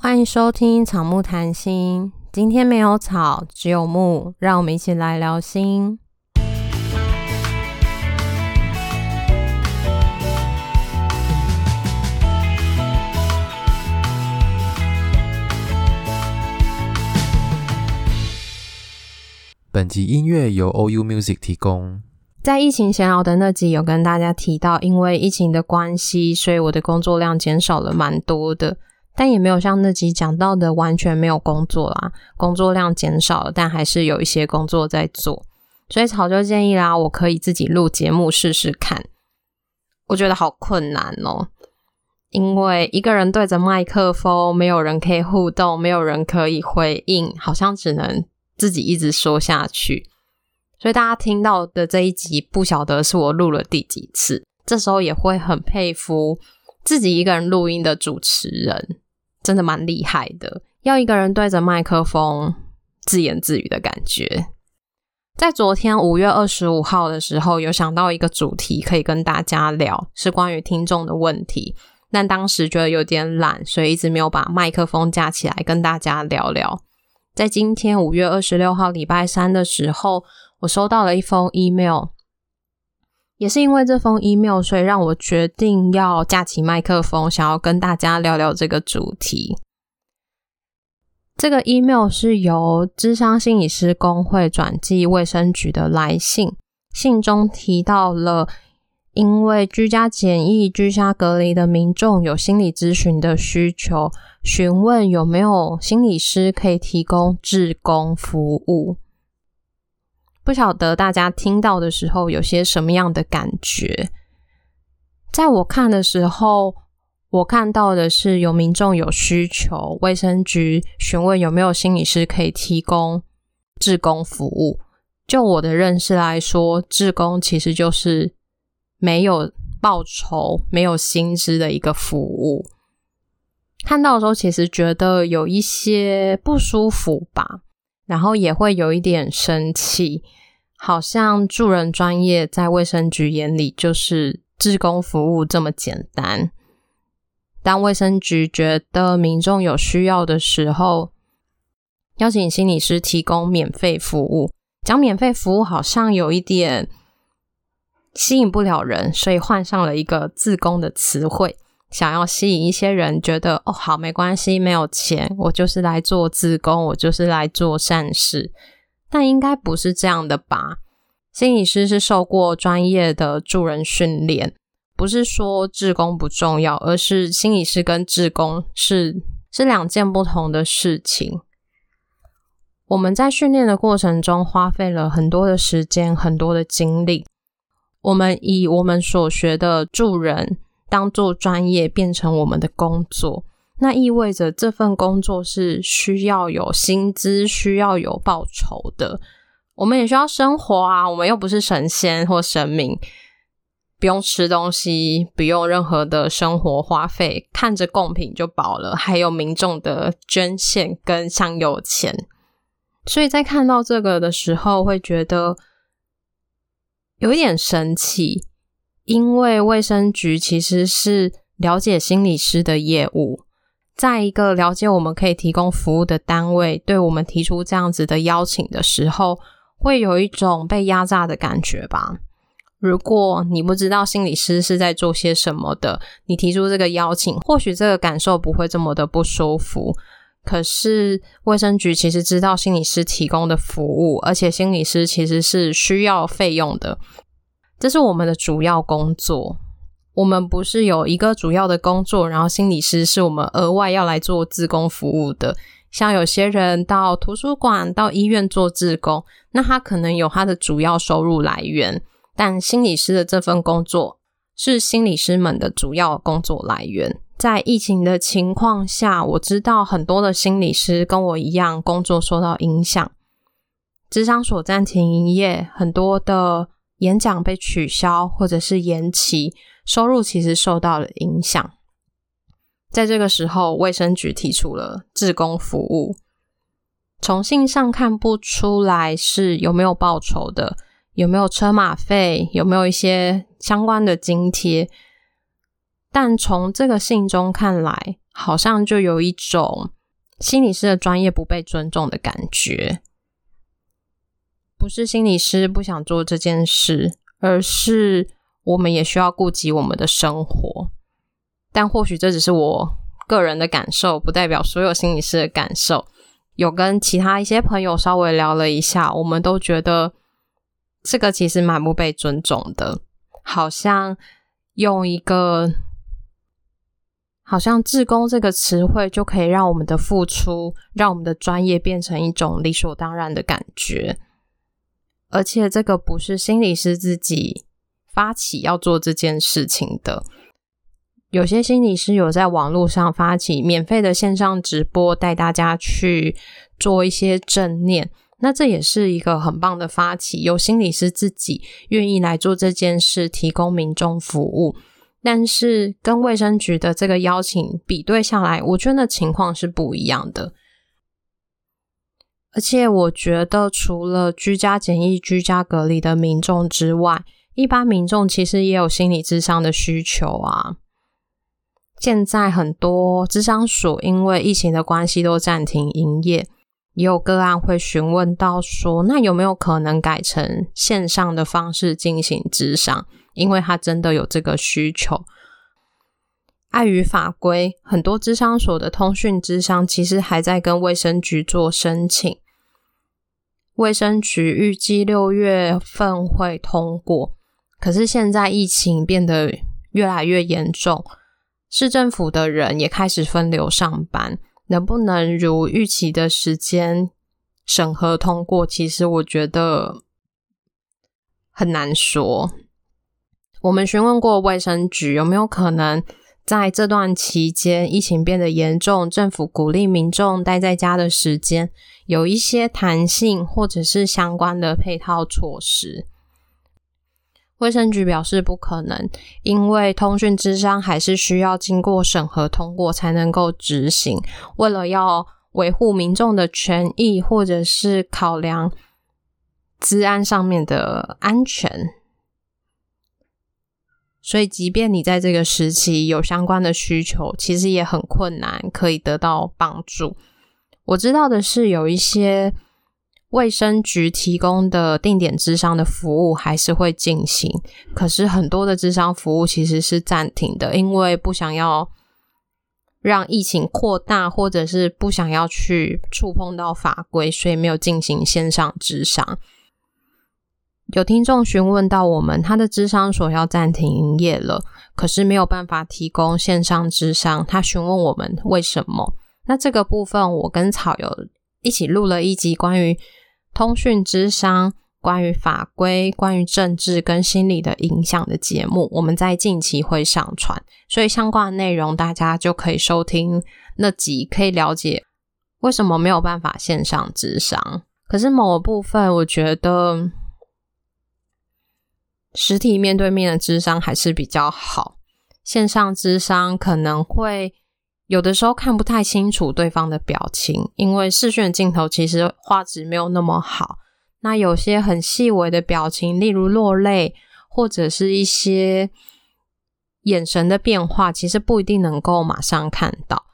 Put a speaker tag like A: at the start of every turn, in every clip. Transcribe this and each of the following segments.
A: 欢迎收听草木谈心。今天没有草，只有木，让我们一起来聊心。
B: 本集音乐由 OU Music 提供。
A: 在疫情闲聊的那集，有跟大家提到，因为疫情的关系，所以我的工作量减少了蛮多的。但也没有像那集讲到的完全没有工作啦，工作量减少了，但还是有一些工作在做，所以草就建议啦，我可以自己录节目试试看。我觉得好困难哦，因为一个人对着麦克风，没有人可以互动，没有人可以回应，好像只能自己一直说下去。所以大家听到的这一集，不晓得是我录了第几次，这时候也会很佩服自己一个人录音的主持人。真的蛮厉害的，要一个人对着麦克风自言自语的感觉。在昨天五月二十五号的时候，有想到一个主题可以跟大家聊，是关于听众的问题，但当时觉得有点懒，所以一直没有把麦克风架起来跟大家聊聊。在今天五月二十六号礼拜三的时候，我收到了一封 email。也是因为这封 email，所以让我决定要架起麦克风，想要跟大家聊聊这个主题。这个 email 是由智商心理师公会转寄卫生局的来信，信中提到了因为居家检疫、居家隔离的民众有心理咨询的需求，询问有没有心理师可以提供志工服务。不晓得大家听到的时候有些什么样的感觉？在我看的时候，我看到的是有民众有需求，卫生局询问有没有心理师可以提供志工服务。就我的认识来说，志工其实就是没有报酬、没有薪资的一个服务。看到的时候，其实觉得有一些不舒服吧。然后也会有一点生气，好像助人专业在卫生局眼里就是志工服务这么简单。当卫生局觉得民众有需要的时候，邀请心理师提供免费服务，讲免费服务好像有一点吸引不了人，所以换上了一个自工的词汇。想要吸引一些人，觉得哦，好，没关系，没有钱，我就是来做自工，我就是来做善事。但应该不是这样的吧？心理师是受过专业的助人训练，不是说志工不重要，而是心理师跟志工是是两件不同的事情。我们在训练的过程中，花费了很多的时间，很多的精力。我们以我们所学的助人。当做专业变成我们的工作，那意味着这份工作是需要有薪资、需要有报酬的。我们也需要生活啊，我们又不是神仙或神明，不用吃东西，不用任何的生活花费，看着贡品就饱了。还有民众的捐献跟香油钱，所以在看到这个的时候，会觉得有一点生气。因为卫生局其实是了解心理师的业务，在一个了解我们可以提供服务的单位，对我们提出这样子的邀请的时候，会有一种被压榨的感觉吧。如果你不知道心理师是在做些什么的，你提出这个邀请，或许这个感受不会这么的不舒服。可是卫生局其实知道心理师提供的服务，而且心理师其实是需要费用的。这是我们的主要工作，我们不是有一个主要的工作，然后心理师是我们额外要来做自工服务的。像有些人到图书馆、到医院做自工，那他可能有他的主要收入来源，但心理师的这份工作是心理师们的主要工作来源。在疫情的情况下，我知道很多的心理师跟我一样，工作受到影响，咨商所暂停营业，很多的。演讲被取消或者是延期，收入其实受到了影响。在这个时候，卫生局提出了志工服务。从信上看不出来是有没有报酬的，有没有车马费，有没有一些相关的津贴。但从这个信中看来，好像就有一种心理师的专业不被尊重的感觉。不是心理师不想做这件事，而是我们也需要顾及我们的生活。但或许这只是我个人的感受，不代表所有心理师的感受。有跟其他一些朋友稍微聊了一下，我们都觉得这个其实蛮不被尊重的，好像用一个。好像“志工”这个词汇就可以让我们的付出，让我们的专业变成一种理所当然的感觉。而且，这个不是心理师自己发起要做这件事情的。有些心理师有在网络上发起免费的线上直播，带大家去做一些正念。那这也是一个很棒的发起，有心理师自己愿意来做这件事，提供民众服务。但是跟卫生局的这个邀请比对下来，我觉得情况是不一样的。而且我觉得，除了居家检疫、居家隔离的民众之外，一般民众其实也有心理智商的需求啊。现在很多智商所因为疫情的关系都暂停营业，也有个案会询问到说，那有没有可能改成线上的方式进行智商？因为他真的有这个需求，碍于法规，很多智商所的通讯咨商其实还在跟卫生局做申请。卫生局预计六月份会通过，可是现在疫情变得越来越严重，市政府的人也开始分流上班，能不能如预期的时间审核通过？其实我觉得很难说。我们询问过卫生局有没有可能在这段期间疫情变得严重，政府鼓励民众待在家的时间有一些弹性，或者是相关的配套措施。卫生局表示不可能，因为通讯之商还是需要经过审核通过才能够执行。为了要维护民众的权益，或者是考量治安上面的安全。所以，即便你在这个时期有相关的需求，其实也很困难可以得到帮助。我知道的是，有一些卫生局提供的定点咨商的服务还是会进行，可是很多的咨商服务其实是暂停的，因为不想要让疫情扩大，或者是不想要去触碰到法规，所以没有进行线上咨商。有听众询问到我们，他的智商所要暂停营业了，可是没有办法提供线上智商。他询问我们为什么？那这个部分，我跟草友一起录了一集关于通讯智商、关于法规、关于政治跟心理的影响的节目，我们在近期会上传，所以相关的内容大家就可以收听那集，可以了解为什么没有办法线上智商。可是某个部分，我觉得。实体面对面的智商还是比较好，线上智商可能会有的时候看不太清楚对方的表情，因为视讯镜头其实画质没有那么好。那有些很细微的表情，例如落泪或者是一些眼神的变化，其实不一定能够马上看到。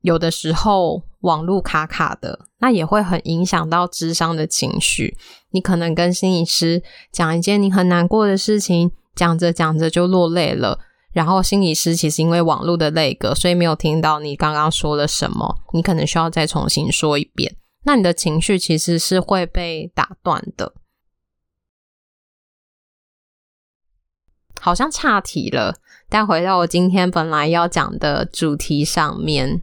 A: 有的时候网路卡卡的，那也会很影响到智商的情绪。你可能跟心理师讲一件你很难过的事情，讲着讲着就落泪了，然后心理师其实因为网路的那个，所以没有听到你刚刚说了什么，你可能需要再重新说一遍。那你的情绪其实是会被打断的。好像岔题了，但回到我今天本来要讲的主题上面。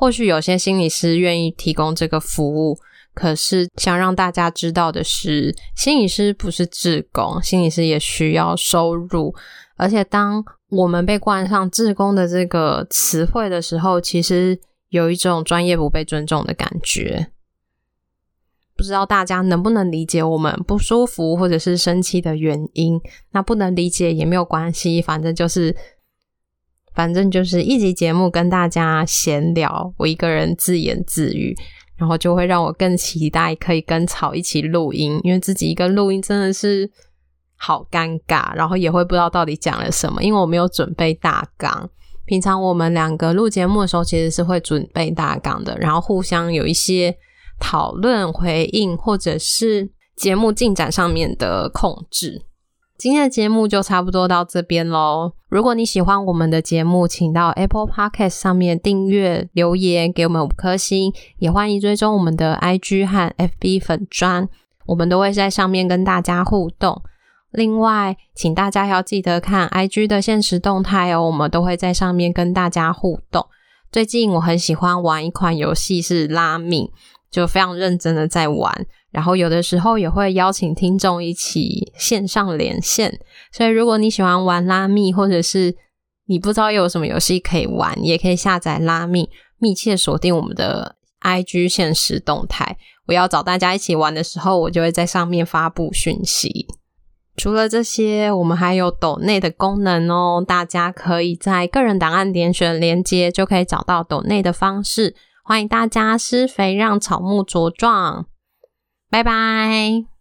A: 或许有些心理师愿意提供这个服务，可是想让大家知道的是，心理师不是志工，心理师也需要收入。而且，当我们被冠上“志工”的这个词汇的时候，其实有一种专业不被尊重的感觉。不知道大家能不能理解我们不舒服或者是生气的原因？那不能理解也没有关系，反正就是。反正就是一集节目跟大家闲聊，我一个人自言自语，然后就会让我更期待可以跟草一起录音，因为自己一个录音真的是好尴尬，然后也会不知道到底讲了什么，因为我没有准备大纲。平常我们两个录节目的时候，其实是会准备大纲的，然后互相有一些讨论、回应，或者是节目进展上面的控制。今天的节目就差不多到这边喽。如果你喜欢我们的节目，请到 Apple Podcast 上面订阅、留言给我们五颗星，也欢迎追踪我们的 IG 和 FB 粉砖，我们都会在上面跟大家互动。另外，请大家要记得看 IG 的限时动态哦，我们都会在上面跟大家互动。最近我很喜欢玩一款游戏，是拉米，就非常认真的在玩。然后有的时候也会邀请听众一起线上连线，所以如果你喜欢玩拉密，或者是你不知道有什么游戏可以玩，也可以下载拉密，密切锁定我们的 IG 限时动态。我要找大家一起玩的时候，我就会在上面发布讯息。除了这些，我们还有抖内的功能哦，大家可以在个人档案点选连接，就可以找到抖内的方式。欢迎大家施肥让草木茁壮。拜拜。